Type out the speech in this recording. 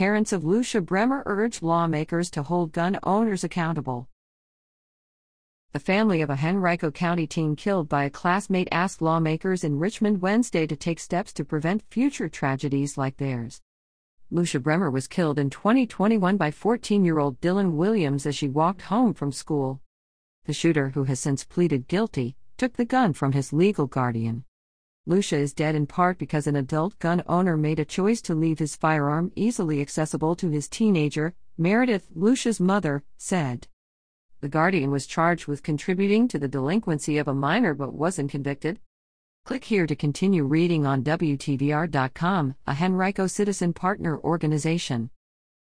Parents of Lucia Bremer urge lawmakers to hold gun owners accountable. The family of a Henrico County teen killed by a classmate asked lawmakers in Richmond Wednesday to take steps to prevent future tragedies like theirs. Lucia Bremer was killed in 2021 by 14 year old Dylan Williams as she walked home from school. The shooter, who has since pleaded guilty, took the gun from his legal guardian. Lucia is dead in part because an adult gun owner made a choice to leave his firearm easily accessible to his teenager, Meredith, Lucia's mother, said. The Guardian was charged with contributing to the delinquency of a minor but wasn't convicted. Click here to continue reading on WTVR.com, a Henrico Citizen Partner Organization.